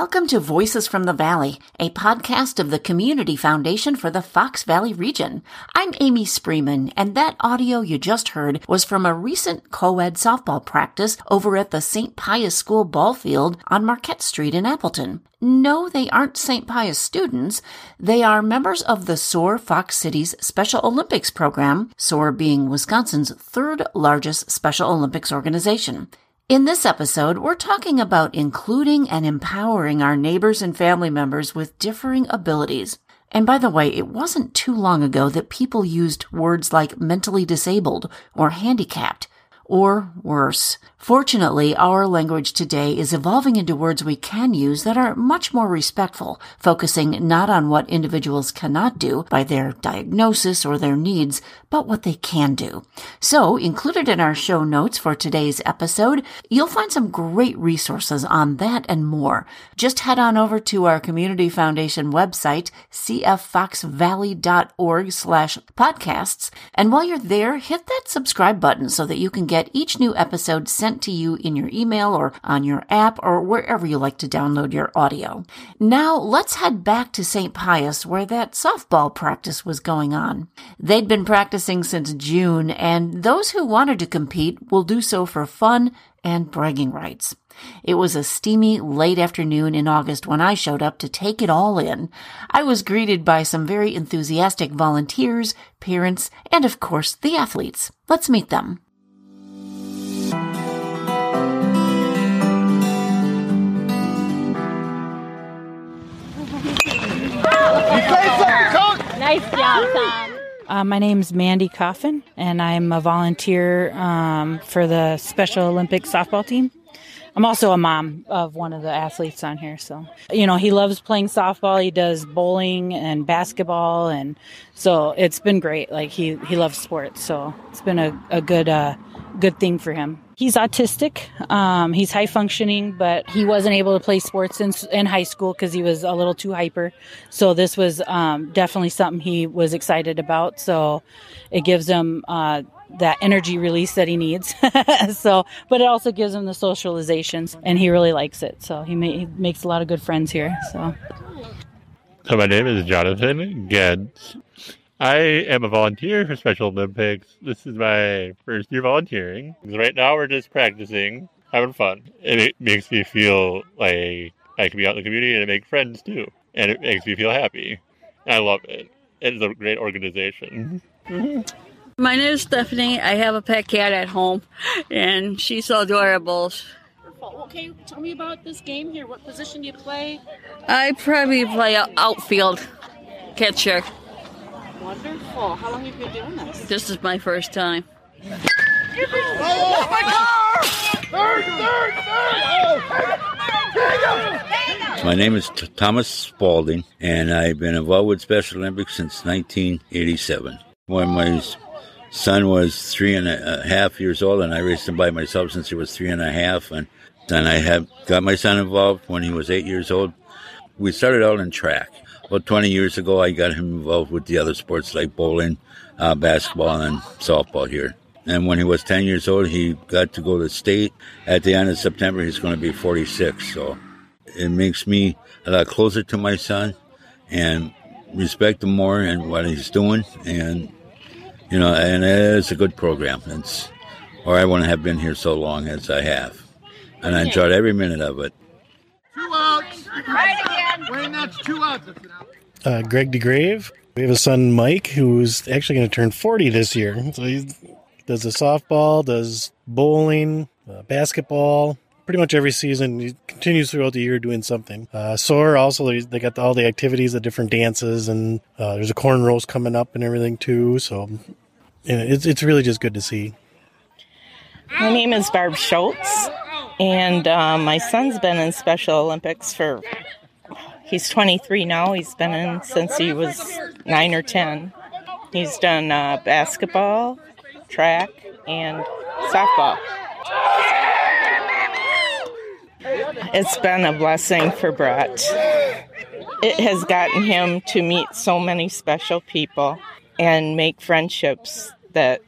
Welcome to Voices from the Valley, a podcast of the Community Foundation for the Fox Valley region. I'm Amy Spreeman, and that audio you just heard was from a recent co-ed softball practice over at the St. Pius School ball field on Marquette Street in Appleton. No, they aren't St. Pius students. They are members of the SOAR Fox Cities Special Olympics program, SOAR being Wisconsin's third largest Special Olympics organization. In this episode, we're talking about including and empowering our neighbors and family members with differing abilities. And by the way, it wasn't too long ago that people used words like mentally disabled or handicapped or worse. Fortunately, our language today is evolving into words we can use that are much more respectful, focusing not on what individuals cannot do by their diagnosis or their needs, but what they can do. So, included in our show notes for today's episode, you'll find some great resources on that and more. Just head on over to our Community Foundation website, cffoxvalley.org slash podcasts, and while you're there, hit that subscribe button so that you can get each new episode sent to you in your email or on your app or wherever you like to download your audio. Now let's head back to St. Pius where that softball practice was going on. They'd been practicing since June and those who wanted to compete will do so for fun and bragging rights. It was a steamy late afternoon in August when I showed up to take it all in. I was greeted by some very enthusiastic volunteers, parents, and of course the athletes. Let's meet them. Nice job, Tom. Uh, my is Mandy Coffin, and I'm a volunteer um, for the Special Olympics softball team. I'm also a mom of one of the athletes on here. So, you know, he loves playing softball. He does bowling and basketball. And so it's been great. Like he, he loves sports. So it's been a, a good, uh, good thing for him. He's autistic. Um, he's high functioning, but he wasn't able to play sports in, in high school because he was a little too hyper. So this was um, definitely something he was excited about. So it gives him uh, that energy release that he needs. so, but it also gives him the socializations, and he really likes it. So he, he makes a lot of good friends here. So. So my name is Jonathan Gens. I am a volunteer for Special Olympics. This is my first year volunteering. Right now we're just practicing, having fun. And It makes me feel like I can be out in the community and make friends too. And it makes me feel happy. I love it. It's a great organization. Mm-hmm. My name is Stephanie. I have a pet cat at home, and she's so adorable. Okay, tell me about this game here. What position do you play? I probably play outfield catcher. Wonderful. How long have you been doing this? This is my first time. Oh, My car! Third, third, third! My name is T- Thomas Spalding, and I've been involved with Special Olympics since 1987. When my son was three and a half years old, and I raised him by myself since he was three and a half. And then I have got my son involved when he was eight years old. We started out in track. About 20 years ago, I got him involved with the other sports like bowling, uh, basketball, and softball here. And when he was 10 years old, he got to go to state. At the end of September, he's going to be 46. So it makes me a lot closer to my son and respect him more and what he's doing. And you know, and it's a good program. It's, or I wouldn't have been here so long as I have, and I enjoyed every minute of it. Two outs. Right again. Wayne, that's two outs. Uh, Greg DeGrave. We have a son, Mike, who's actually going to turn 40 this year. So he does the softball, does bowling, uh, basketball, pretty much every season. He continues throughout the year doing something. Uh, SOAR also, they got all the activities, the different dances, and uh, there's a corn roast coming up and everything too. So it's, it's really just good to see. My name is Barb Schultz, and uh, my son's been in Special Olympics for, he's 23 now. He's been in since he was 9 or 10. He's done uh, basketball, track, and softball. It's been a blessing for Brett. It has gotten him to meet so many special people and make friendships that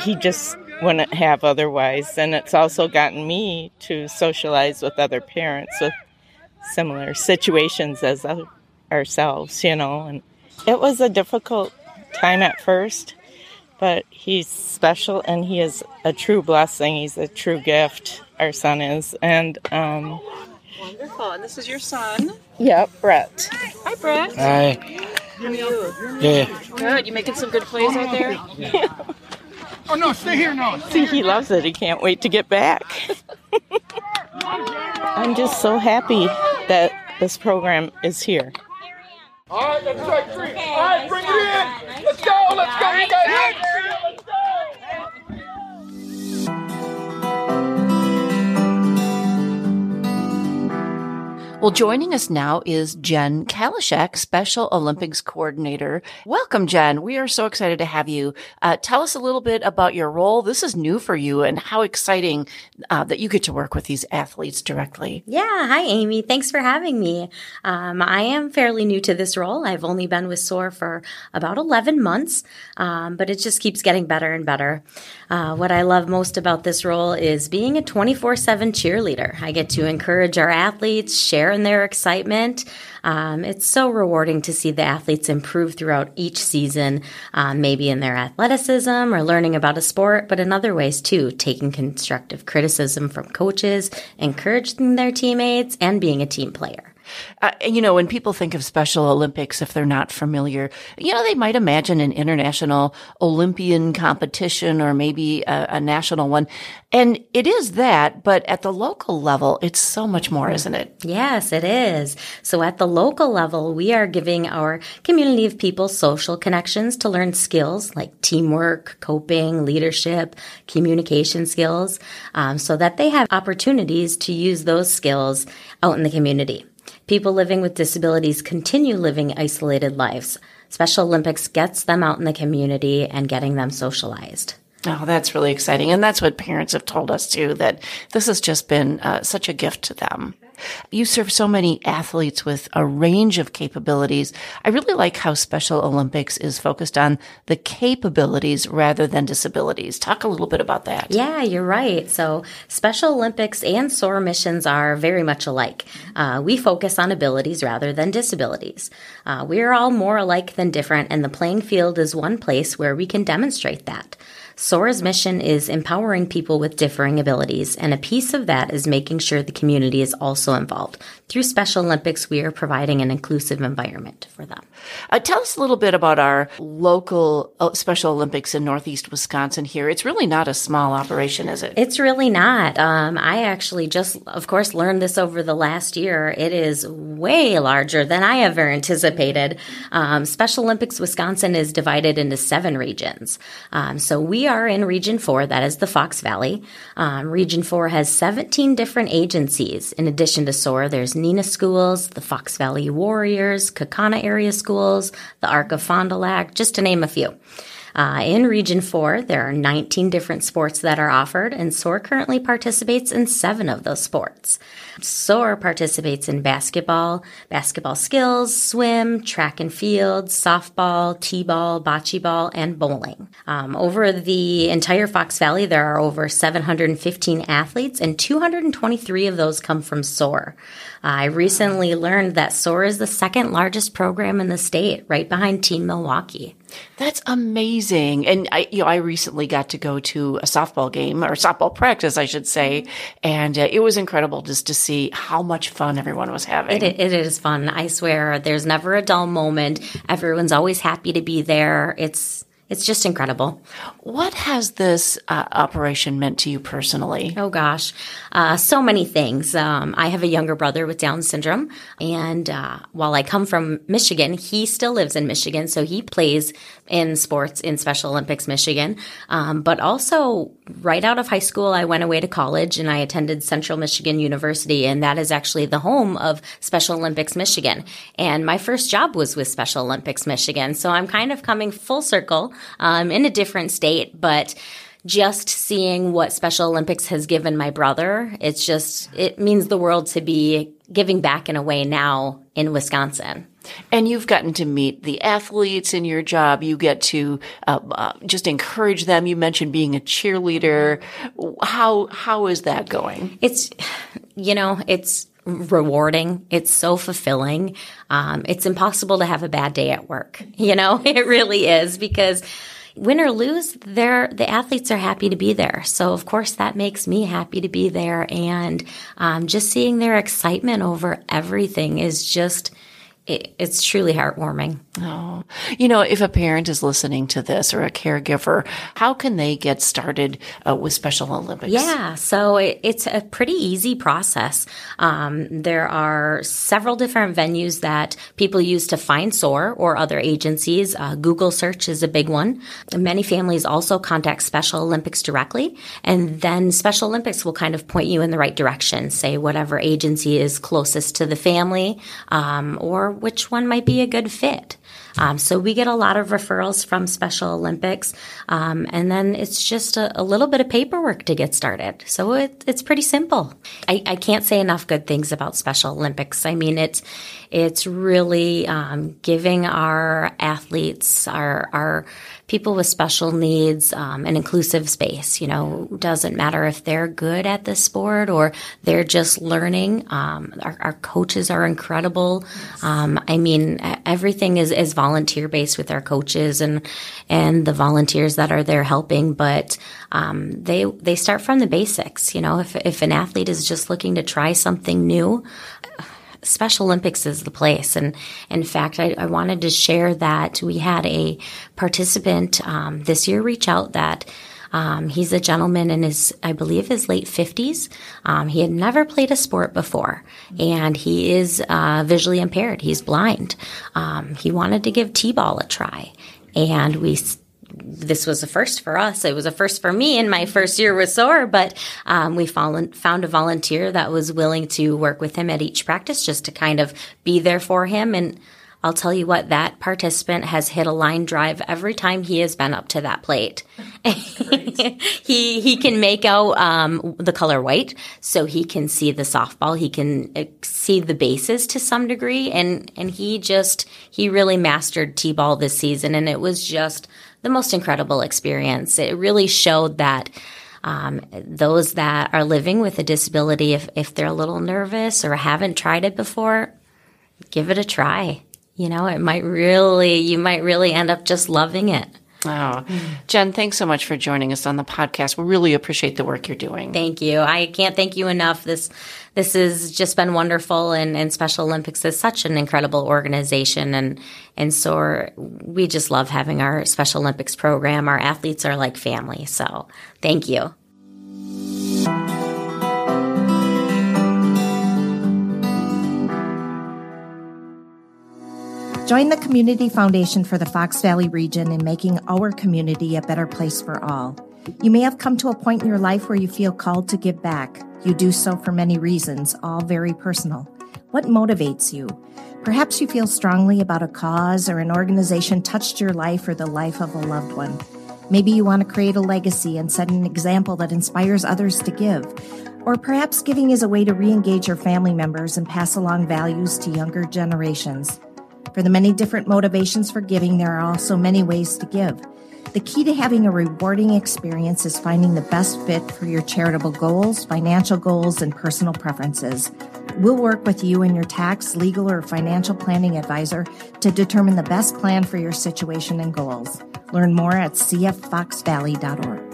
he just wouldn't have otherwise. And it's also gotten me to socialize with other parents with similar situations as ourselves, you know. And it was a difficult time at first, but he's special and he is a true blessing. He's a true gift. Our son is, and um, Wonderful. And this is your son. Yep, Brett. Hi, Brett. Hi. How are you? Yeah. Good. You making some good plays out there? Oh no, stay here now. See, he loves it. He can't wait to get back. I'm just so happy that this program is here. All right, let's strike three. All right, bring it in. Let's go. Let's go. You guys. Well, joining us now is Jen Kalishek, Special Olympics Coordinator. Welcome, Jen. We are so excited to have you. Uh, tell us a little bit about your role. This is new for you and how exciting uh, that you get to work with these athletes directly. Yeah. Hi, Amy. Thanks for having me. Um, I am fairly new to this role. I've only been with SOAR for about 11 months, um, but it just keeps getting better and better. Uh, what I love most about this role is being a 24 7 cheerleader. I get to encourage our athletes, share in their excitement. Um, it's so rewarding to see the athletes improve throughout each season, um, maybe in their athleticism or learning about a sport, but in other ways too, taking constructive criticism from coaches, encouraging their teammates, and being a team player. Uh, you know, when people think of Special Olympics, if they're not familiar, you know, they might imagine an international Olympian competition or maybe a, a national one. And it is that, but at the local level, it's so much more, isn't it? Yes, it is. So at the local level, we are giving our community of people social connections to learn skills like teamwork, coping, leadership, communication skills, um, so that they have opportunities to use those skills out in the community. People living with disabilities continue living isolated lives. Special Olympics gets them out in the community and getting them socialized. Oh, that's really exciting. And that's what parents have told us too, that this has just been uh, such a gift to them. You serve so many athletes with a range of capabilities. I really like how Special Olympics is focused on the capabilities rather than disabilities. Talk a little bit about that. Yeah, you're right. So Special Olympics and SOAR missions are very much alike. Uh, we focus on abilities rather than disabilities. Uh, we are all more alike than different, and the playing field is one place where we can demonstrate that. SOAR's mission is empowering people with differing abilities, and a piece of that is making sure the community is also involved. Through Special Olympics, we are providing an inclusive environment for them. Uh, tell us a little bit about our local uh, Special Olympics in Northeast Wisconsin here. It's really not a small operation, is it? It's really not. Um, I actually just, of course, learned this over the last year. It is way larger than I ever anticipated. Um, Special Olympics Wisconsin is divided into seven regions. Um, so we are in Region 4, that is the Fox Valley. Um, region 4 has 17 different agencies. In addition to SOAR, there's Neenah Schools, the Fox Valley Warriors, Kaukauna Area Schools, the Arc of Fond du Lac, just to name a few. Uh, in Region 4, there are 19 different sports that are offered, and SOAR currently participates in seven of those sports. SOAR participates in basketball, basketball skills, swim, track and field, softball, t-ball, bocce ball, and bowling. Um, over the entire Fox Valley, there are over 715 athletes, and 223 of those come from SOAR. I recently learned that SOAR is the second largest program in the state, right behind Team Milwaukee. That's amazing. And I, you know, I recently got to go to a softball game or softball practice, I should say, and uh, it was incredible just to see how much fun everyone was having. It, it is fun. I swear, there's never a dull moment. Everyone's always happy to be there. It's it's just incredible. What has this uh, operation meant to you personally? Oh gosh, uh, so many things. Um, I have a younger brother with Down syndrome, and uh, while I come from Michigan, he still lives in Michigan, so he plays in sports in Special Olympics Michigan. Um, but also, right out of high school, I went away to college and I attended Central Michigan University, and that is actually the home of Special Olympics Michigan. And my first job was with Special Olympics Michigan, so I'm kind of coming full circle um, in a different state, but just seeing what Special Olympics has given my brother, it's just, it means the world to be giving back in a way now in Wisconsin. And you've gotten to meet the athletes in your job. You get to uh, uh, just encourage them. You mentioned being a cheerleader. How how is that going? It's, you know, it's rewarding. It's so fulfilling. Um, it's impossible to have a bad day at work. You know, it really is because win or lose, they're, the athletes are happy to be there. So of course that makes me happy to be there. And, um, just seeing their excitement over everything is just, it, it's truly heartwarming. Oh, you know, if a parent is listening to this or a caregiver, how can they get started uh, with Special Olympics? Yeah, so it, it's a pretty easy process. Um, there are several different venues that people use to find SOAR or other agencies. Uh, Google search is a big one. Many families also contact Special Olympics directly, and then Special Olympics will kind of point you in the right direction, say whatever agency is closest to the family, um, or which one might be a good fit. Um, so we get a lot of referrals from Special Olympics, um, and then it's just a, a, little bit of paperwork to get started. So it, it's pretty simple. I, I, can't say enough good things about Special Olympics. I mean, it's it's really um, giving our athletes, our our people with special needs, um, an inclusive space. You know, doesn't matter if they're good at the sport or they're just learning. Um, our, our, coaches are incredible. Um, I mean, everything is, is volunteer based with our coaches and and the volunteers that are there helping. But um, they they start from the basics. You know, if if an athlete is just looking to try something new. Special Olympics is the place. And in fact, I, I wanted to share that we had a participant um, this year reach out that um, he's a gentleman in his, I believe, his late 50s. Um, he had never played a sport before, and he is uh, visually impaired. He's blind. Um, he wanted to give T-ball a try, and we this was a first for us. It was a first for me in my first year with SOAR, but um, we found, found a volunteer that was willing to work with him at each practice just to kind of be there for him. And I'll tell you what, that participant has hit a line drive every time he has been up to that plate. he he can make out um, the color white, so he can see the softball. He can see the bases to some degree, and and he just he really mastered t-ball this season, and it was just the most incredible experience. It really showed that um, those that are living with a disability, if, if they're a little nervous or haven't tried it before, give it a try. You know, it might really, you might really end up just loving it. Oh, Jen, thanks so much for joining us on the podcast. We really appreciate the work you're doing. Thank you. I can't thank you enough. This this has just been wonderful, and, and Special Olympics is such an incredible organization, and and so we just love having our Special Olympics program. Our athletes are like family. So thank you. Join the Community Foundation for the Fox Valley region in making our community a better place for all. You may have come to a point in your life where you feel called to give back. You do so for many reasons, all very personal. What motivates you? Perhaps you feel strongly about a cause or an organization touched your life or the life of a loved one. Maybe you want to create a legacy and set an example that inspires others to give. Or perhaps giving is a way to re engage your family members and pass along values to younger generations. For the many different motivations for giving, there are also many ways to give. The key to having a rewarding experience is finding the best fit for your charitable goals, financial goals, and personal preferences. We'll work with you and your tax, legal, or financial planning advisor to determine the best plan for your situation and goals. Learn more at cffoxvalley.org.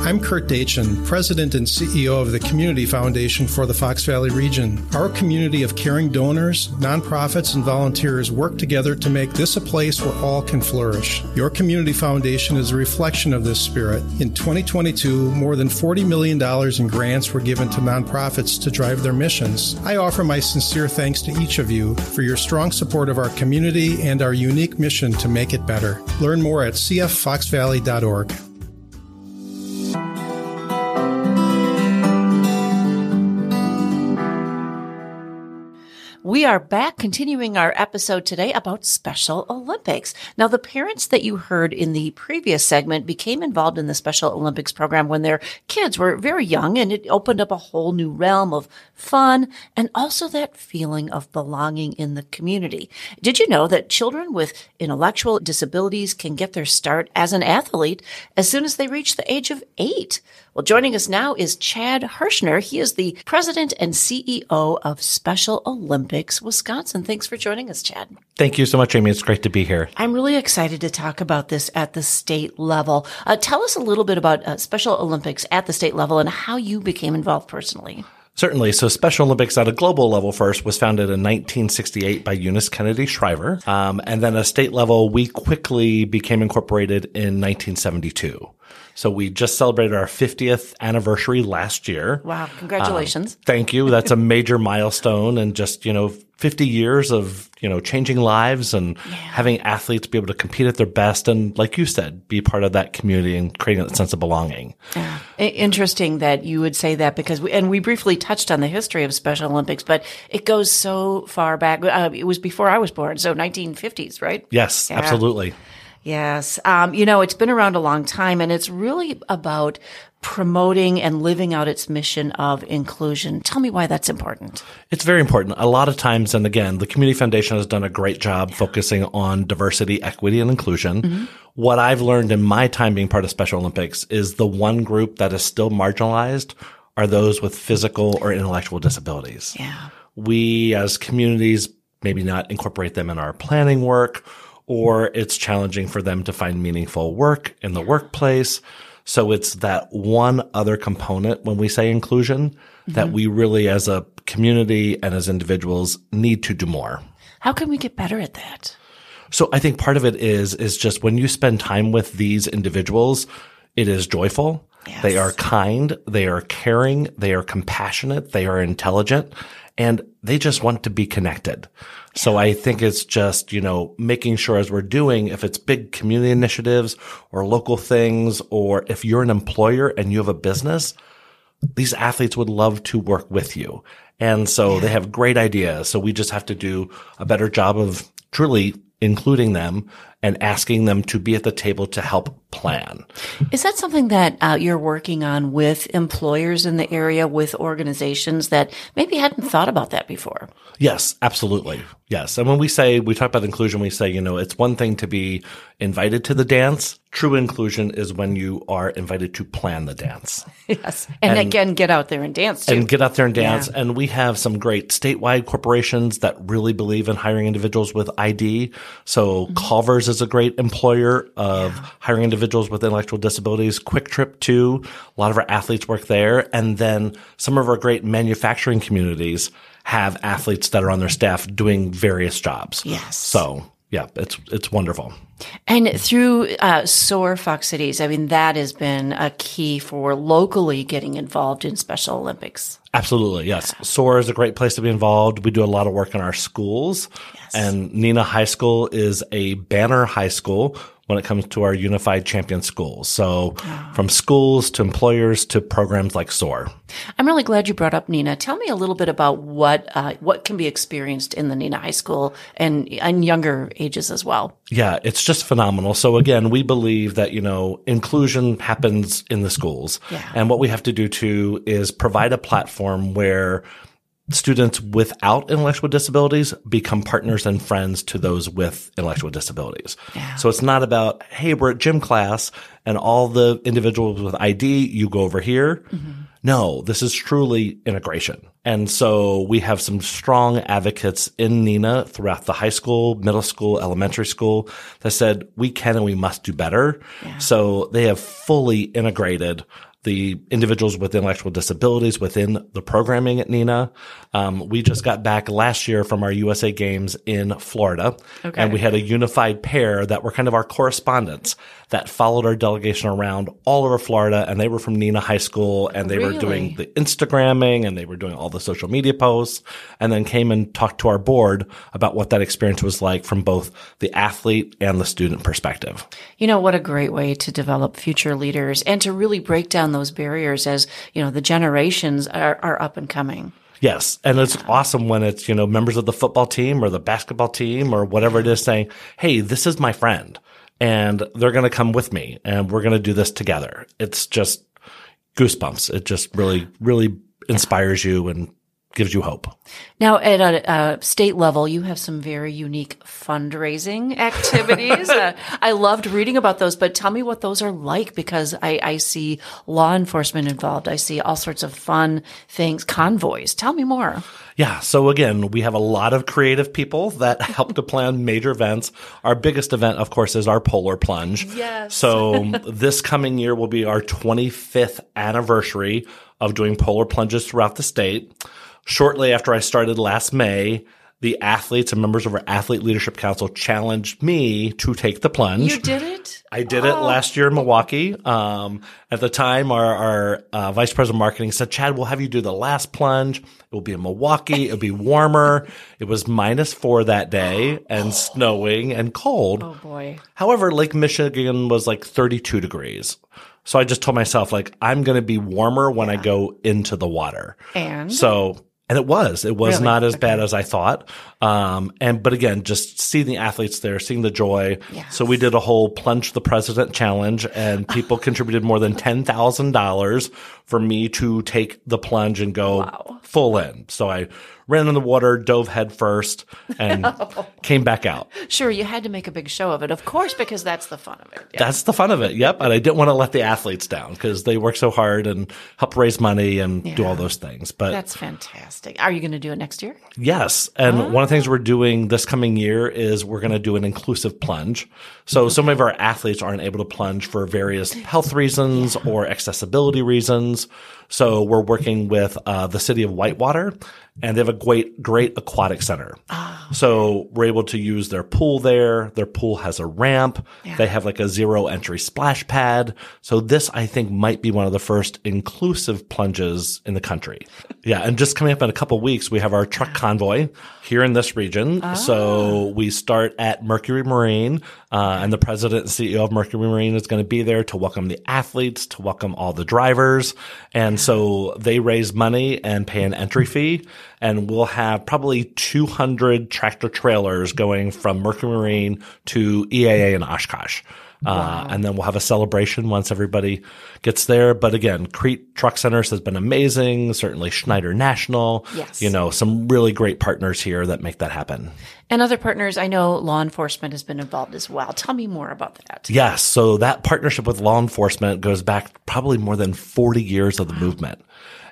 I'm Curt Detjen, President and CEO of the Community Foundation for the Fox Valley region. Our community of caring donors, nonprofits, and volunteers work together to make this a place where all can flourish. Your Community Foundation is a reflection of this spirit. In 2022, more than $40 million in grants were given to nonprofits to drive their missions. I offer my sincere thanks to each of you for your strong support of our community and our unique mission to make it better. Learn more at cffoxvalley.org. We are back continuing our episode today about Special Olympics. Now, the parents that you heard in the previous segment became involved in the Special Olympics program when their kids were very young and it opened up a whole new realm of fun and also that feeling of belonging in the community. Did you know that children with intellectual disabilities can get their start as an athlete as soon as they reach the age of eight? Well, joining us now is Chad Hershner. He is the president and CEO of Special Olympics Wisconsin. Thanks for joining us, Chad. Thank you so much, Amy. It's great to be here. I'm really excited to talk about this at the state level. Uh, tell us a little bit about uh, Special Olympics at the state level and how you became involved personally. Certainly. So Special Olympics at a global level first was founded in 1968 by Eunice Kennedy Shriver. Um, and then at a state level, we quickly became incorporated in 1972. So we just celebrated our 50th anniversary last year. Wow. Congratulations. Um, thank you. That's a major milestone and just, you know, 50 years of, you know, changing lives and yeah. having athletes be able to compete at their best. And like you said, be part of that community and creating that sense of belonging. Yeah. Interesting that you would say that because we, and we briefly touched on the history of Special Olympics, but it goes so far back. Uh, it was before I was born. So 1950s, right? Yes, yeah. absolutely. Yes. Um, you know, it's been around a long time and it's really about promoting and living out its mission of inclusion. Tell me why that's important. It's very important. A lot of times, and again, the Community Foundation has done a great job focusing on diversity, equity, and inclusion. Mm-hmm. What I've learned in my time being part of Special Olympics is the one group that is still marginalized are those with physical or intellectual disabilities. Yeah. We as communities maybe not incorporate them in our planning work or it's challenging for them to find meaningful work in the workplace. So it's that one other component when we say inclusion mm-hmm. that we really as a community and as individuals need to do more. How can we get better at that? So I think part of it is, is just when you spend time with these individuals, it is joyful. Yes. They are kind. They are caring. They are compassionate. They are intelligent and they just want to be connected. So I think it's just, you know, making sure as we're doing, if it's big community initiatives or local things, or if you're an employer and you have a business, these athletes would love to work with you. And so they have great ideas. So we just have to do a better job of truly including them and asking them to be at the table to help plan. Is that something that uh, you're working on with employers in the area, with organizations that maybe hadn't thought about that before? Yes, absolutely. Yes. And when we say, we talk about inclusion, we say, you know, it's one thing to be invited to the dance. True inclusion is when you are invited to plan the dance. Yes. And, and again, get out there and dance too. And get out there and dance. Yeah. And we have some great statewide corporations that really believe in hiring individuals with ID. So mm-hmm. Culver's is a great employer of yeah. hiring individuals with intellectual disabilities. Kwik Trip too. A lot of our athletes work there. And then some of our great manufacturing communities have athletes that are on their staff doing various jobs. Yes. So yeah, it's it's wonderful. And through uh, SOAR Fox Cities, I mean that has been a key for locally getting involved in Special Olympics. Absolutely, yes. SOAR is a great place to be involved. We do a lot of work in our schools, yes. and Neenah High School is a banner high school when it comes to our unified champion schools. So oh. from schools to employers to programs like SOAR. I'm really glad you brought up Neenah. Tell me a little bit about what uh, what can be experienced in the Neenah High School and and younger ages as well. Yeah, it's just phenomenal. So again, we believe that you know inclusion happens in the schools, yeah. and what we have to do too is provide a platform where students without intellectual disabilities become partners and friends to those with intellectual disabilities. Yeah. So it's not about, hey, we're at gym class and all the individuals with ID, you go over here. Mm-hmm. No, this is truly integration. And so we have some strong advocates in Neenah throughout the high school, middle school, elementary school that said we can and we must do better. Yeah. So they have fully integrated the individuals with intellectual disabilities within the programming at Neenah. Um, we just got back last year from our USA Games in Florida, okay. and we had a unified pair that were kind of our correspondents that followed our delegation around all over Florida, and they were from Neenah High School, and they really? were doing the Instagramming, and they were doing all the social media posts, and then came and talked to our board about what that experience was like from both the athlete and the student perspective. You know, what a great way to develop future leaders and to really break down those barriers as, you know, the generations are, are up and coming. Yes. And it's awesome when it's, you know, members of the football team or the basketball team or whatever it is saying, Hey, this is my friend and they're going to come with me and we're going to do this together. It's just goosebumps. It just really, really inspires you and gives you hope. Now, at a, state level, you have some very unique fundraising activities. uh, I loved reading about those, but tell me what those are like because I, I see law enforcement involved. I see all sorts of fun things, convoys. Tell me more. Yeah. So again, we have a lot of creative people that help to plan major events. Our biggest event, of course, is our polar plunge. Yes. So this coming year will be our 25th anniversary of doing polar plunges throughout the state. Shortly after I started last May, the athletes and members of our athlete leadership council challenged me to take the plunge. You did it? I did it last year in Milwaukee. Um, at the time, our, our uh, vice president of marketing said, Chad, we'll have you do the last plunge. It will be in Milwaukee. It'll be warmer. it was minus four that day and snowing and cold. Oh boy. However, Lake Michigan was like 32 degrees. So I just told myself, like, I'm going to be warmer when I go into the water. And So, and it was, it was Really? not as bad as I thought. Um, and, but again, just seeing the athletes there, seeing the joy. So we did a whole plunge the president challenge and people contributed more than $10,000 for me to take the plunge and go full in. So I ran in the water, dove head first and came back out. Sure, you had to make a big show of it, of course, because that's the fun of it. Yeah. That's the fun of it. Yep. And I didn't want to let the athletes down because they work so hard and help raise money and do all those things. But That's fantastic. Are you going to do it next year? Yes. And oh. one of the things we're doing this coming year is we're going to do an inclusive plunge. So some of our athletes aren't able to plunge for various health reasons or accessibility reasons. Jones. So we're working with uh, the city of Whitewater and they have a great, great aquatic center. So we're able to use their pool there. Their pool has a ramp. They have like a zero entry splash pad. So this, I think, might be one of the first inclusive plunges in the country. Yeah. And just coming up in a couple weeks, we have our truck convoy here in this region. So we start at Mercury Marine, uh, and the president and CEO of Mercury Marine is going to be there to welcome the athletes, to welcome all the drivers. And so they raise money and pay an entry fee. And we'll have probably 200 tractor trailers going from Mercury Marine to EAA in Oshkosh. Uh, and then we'll have a celebration once everybody gets there. But again, Kriete Truck Centers has been amazing. Certainly Schneider National. Yes. You know, some really great partners here that make that happen. And other partners, I know law enforcement has been involved as well. Tell me more about that. Yes. So that partnership with law enforcement goes back probably more than 40 years of the movement.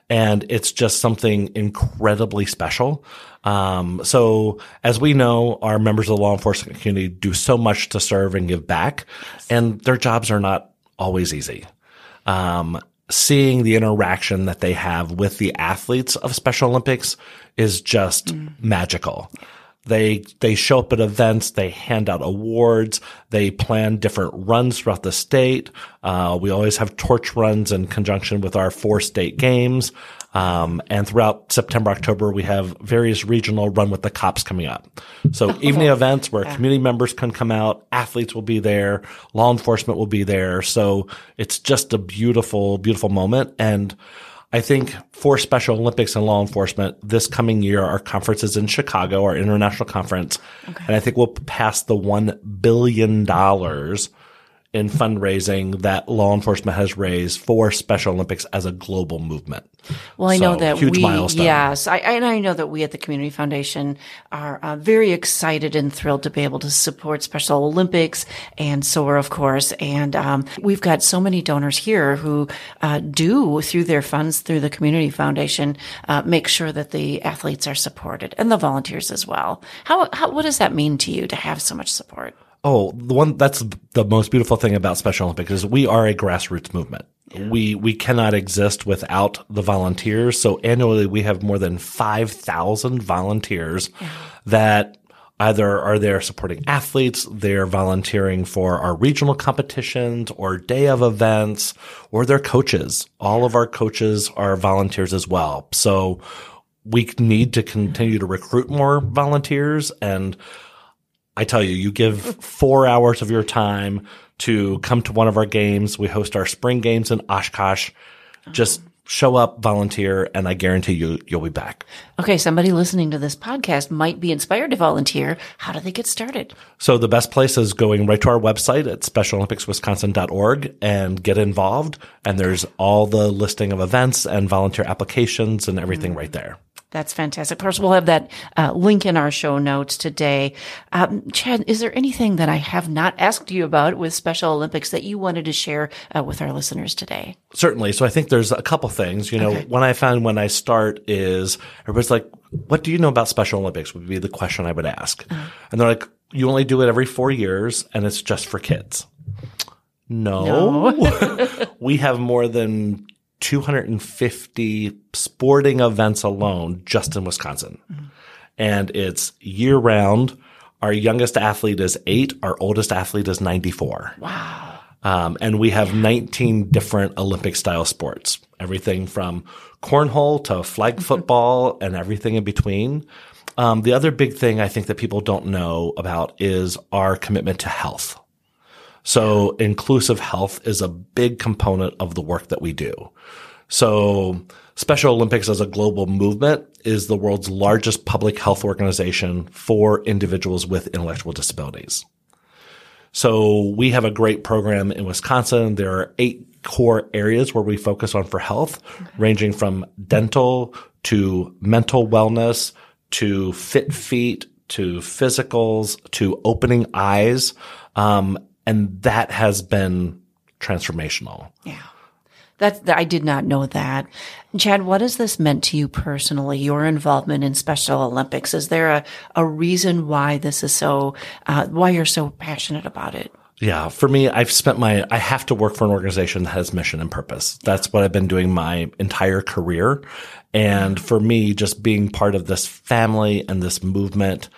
And it's just something incredibly special. Um, so as we know, our members of the law enforcement community do so much to serve and give back and their jobs are not always easy. Um, seeing the interaction that they have with the athletes of Special Olympics is just magical. They they show up at events. They hand out awards. They plan different runs throughout the state. Uh, we always have torch runs in conjunction with our four state games. Um, and throughout September, October, we have various regional run with the cops coming up. So evening events where community members can come out, athletes will be there, law enforcement will be there. So it's just a beautiful, beautiful moment. And I think for Special Olympics and law enforcement, this coming year, our conference is in Chicago, our international conference. And I think we'll pass the $1 billion in fundraising that law enforcement has raised for Special Olympics as a global movement. Well, I know that huge we, milestone. yes, I, and I know that we at the Community Foundation are uh, very excited and thrilled to be able to support Special Olympics and SOAR, of course. And um, we've got so many donors here who uh, do, through their funds, through the Community Foundation, uh, make sure that the athletes are supported and the volunteers as well. How, how what does that mean to you to have so much support? Oh, the one that's the most beautiful thing about Special Olympics is we are a grassroots movement. We we cannot exist without the volunteers. So annually we have more than 5,000 volunteers that either are there supporting athletes, they're volunteering for our regional competitions or day of events, or they're coaches. All of our coaches are volunteers as well. So we need to continue to recruit more volunteers and I tell you, you give four hours of your time to come to one of our games. We host our spring games in Oshkosh. Just show up, volunteer, and I guarantee you, you'll be back. Okay, somebody listening to this podcast might be inspired to volunteer. How do they get started? So the best place is going right to our website at specialolympicswisconsin.org and get involved. And there's all the listing of events and volunteer applications and everything right mm. there. That's fantastic. Of course, we'll have that uh, link in our show notes today. Um, Chad, is there anything that I have not asked you about with Special Olympics that you wanted to share uh, with our listeners today? Certainly. So I think there's a couple things. You know, Okay. when I found when I start is everybody's like, "What do you know about Special Olympics?" Would be the question I would ask, and they're like, "You only do it every four years, and it's just for kids." No, we have more than 250 sporting events alone just in Wisconsin. And it's year round. Our youngest athlete is eight. Our oldest athlete is 94. Wow. Um, and we have 19 different Olympic style sports, everything from cornhole to flag football and everything in between. Um, the other big thing I think that people don't know about is our commitment to health. So inclusive health is a big component of the work that we do. So Special Olympics as a global movement is the world's largest public health organization for individuals with intellectual disabilities. So we have a great program in Wisconsin. There are eight core areas where we focus on for health, ranging from dental to mental wellness to fit feet to physicals to opening eyes. Um, and that has been transformational. That, that I did not know that. Chad, what has this meant to you personally? Your involvement in Special Olympics? Is there a, a reason why this is so? Uh, why you're so passionate about it? Yeah, for me, I've spent my, I have to work for an organization that has mission and purpose. That's what I've been doing my entire career. And for me, just being part of this family and this movement,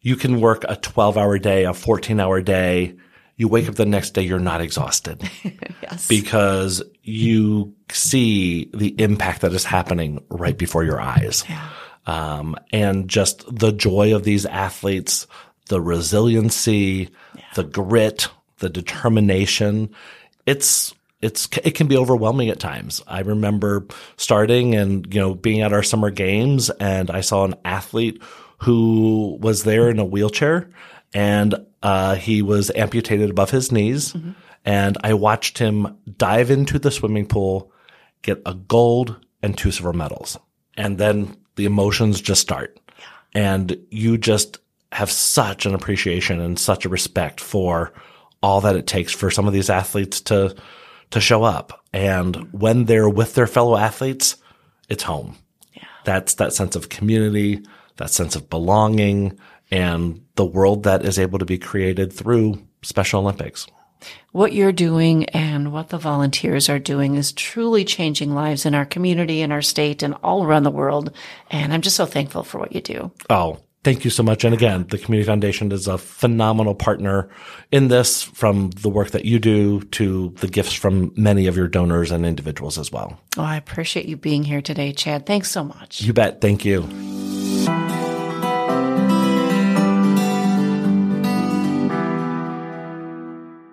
you can work a 12 hour day, a 14 hour day. You wake up the next day, you're not exhausted yes. because you see the impact that is happening right before your eyes. Um, and just the joy of these athletes, the resiliency, the grit, the determination. It's, it's, it can be overwhelming at times. I remember starting and, you know, being at our summer games and I saw an athlete who was there in a wheelchair and, uh, he was amputated above his knees and I watched him dive into the swimming pool, get a gold and two silver medals. And then the emotions just start. And you just have such an appreciation and such a respect for all that it takes for some of these athletes to, to show up. And when they're with their fellow athletes, it's home. Yeah. That's that sense of community, that sense of belonging and the world that is able to be created through Special Olympics. What you're doing and what the volunteers are doing is truly changing lives in our community, in our state, and all around the world. And I'm just so thankful for what you do. Oh, thank you so much. And again, the Community Foundation is a phenomenal partner in this from the work that you do to the gifts from many of your donors and individuals as well. Oh, I appreciate you being here today, Chad. Thanks so much. You bet. Thank you.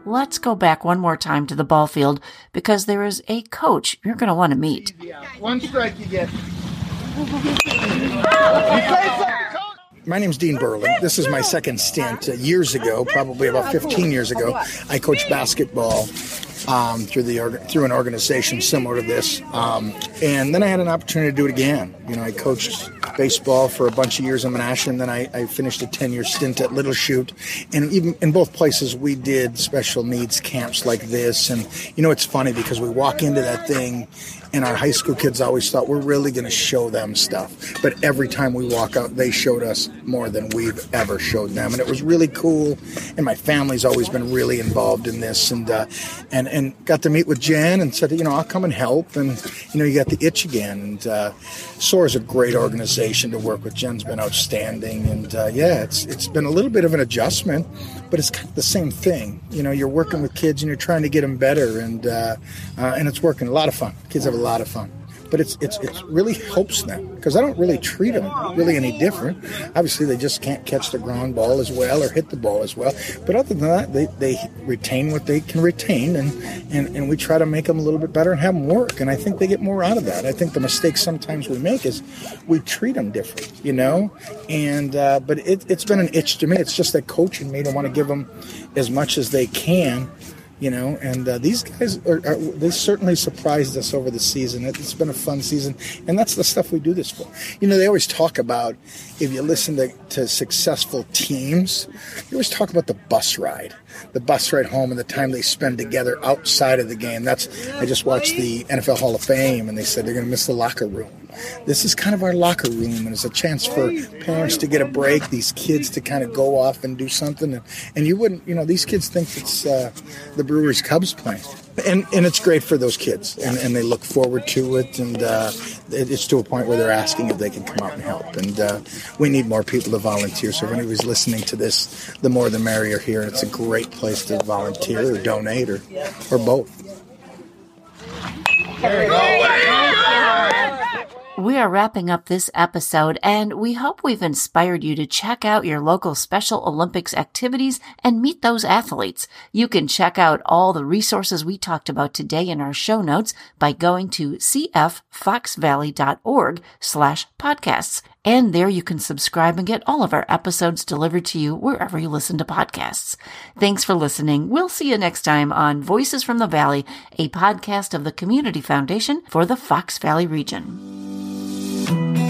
Let's go back one more time to the ball field because there is a coach you're going to want to meet. One strike you get. My name's Dean Burley. This is my second stint. Uh, years ago, probably about 15 years ago, I coached basketball um, through the through an organization similar to this, um, and then I had an opportunity to do it again. You know, I coached baseball for a bunch of years in Menasha, and then I, I finished a 10 year stint at Little Chute. And even in both places, we did special needs camps like this. And you know, it's funny because we walk into that thing and our high school kids always thought we're really going to show them stuff. But every time we walk out, they showed us more than we've ever showed them, and it was really cool. And my family's always been really involved in this, and uh, and and got to meet with Jen and said, you know, I'll come and help. And you know, you got the itch again. And uh, SOAR is a great organization to work with. Jen's been outstanding, and uh, yeah, it's it's been a little bit of an adjustment, but it's kind of the same thing. You know, you're working with kids and you're trying to get them better, and uh, uh, and it's working. A lot of fun. Kids have a lot of fun. But it's it's it really helps them because I don't really treat them really any different. Obviously, they just can't catch the ground ball as well or hit the ball as well. But other than that, they, they retain what they can retain, and, and and we try to make them a little bit better and have them work. And I think they get more out of that. I think the mistake sometimes we make is we treat them different, you know. And uh, but it, it's been an itch to me. It's just that coaching me to want to give them as much as they can you know. And uh, these guys are, are, they certainly surprised us over the season. It's been a fun season, and that's the stuff we do this for. You know, they always talk about if you listen to, to successful teams, they always talk about the bus ride, the bus ride home, and the time they spend together outside of the game. That's I just watched the NFL Hall of Fame, and they said they're going to miss the locker room. This is kind of our locker room, and it's a chance for parents to get a break, these kids to kind of go off and do something. And, and you wouldn't, you know, these kids think it's uh, the Brewers Cubs playing. And, and it's great for those kids, and, and they look forward to it, and uh, it's to a point where they're asking if they can come out and help. And uh, we need more people to volunteer. So if anybody's listening to this, the more the merrier here. And it's a great place to volunteer or donate or, or both. We are wrapping up this episode and we hope we've inspired you to check out your local Special Olympics activities and meet those athletes. You can check out all the resources we talked about today in our show notes by going to cffoxvalley.org slash podcasts. And there you can subscribe and get all of our episodes delivered to you wherever you listen to podcasts. Thanks for listening. We'll see you next time on Voices from the Valley, a podcast of the Community Foundation for the Fox Valley region.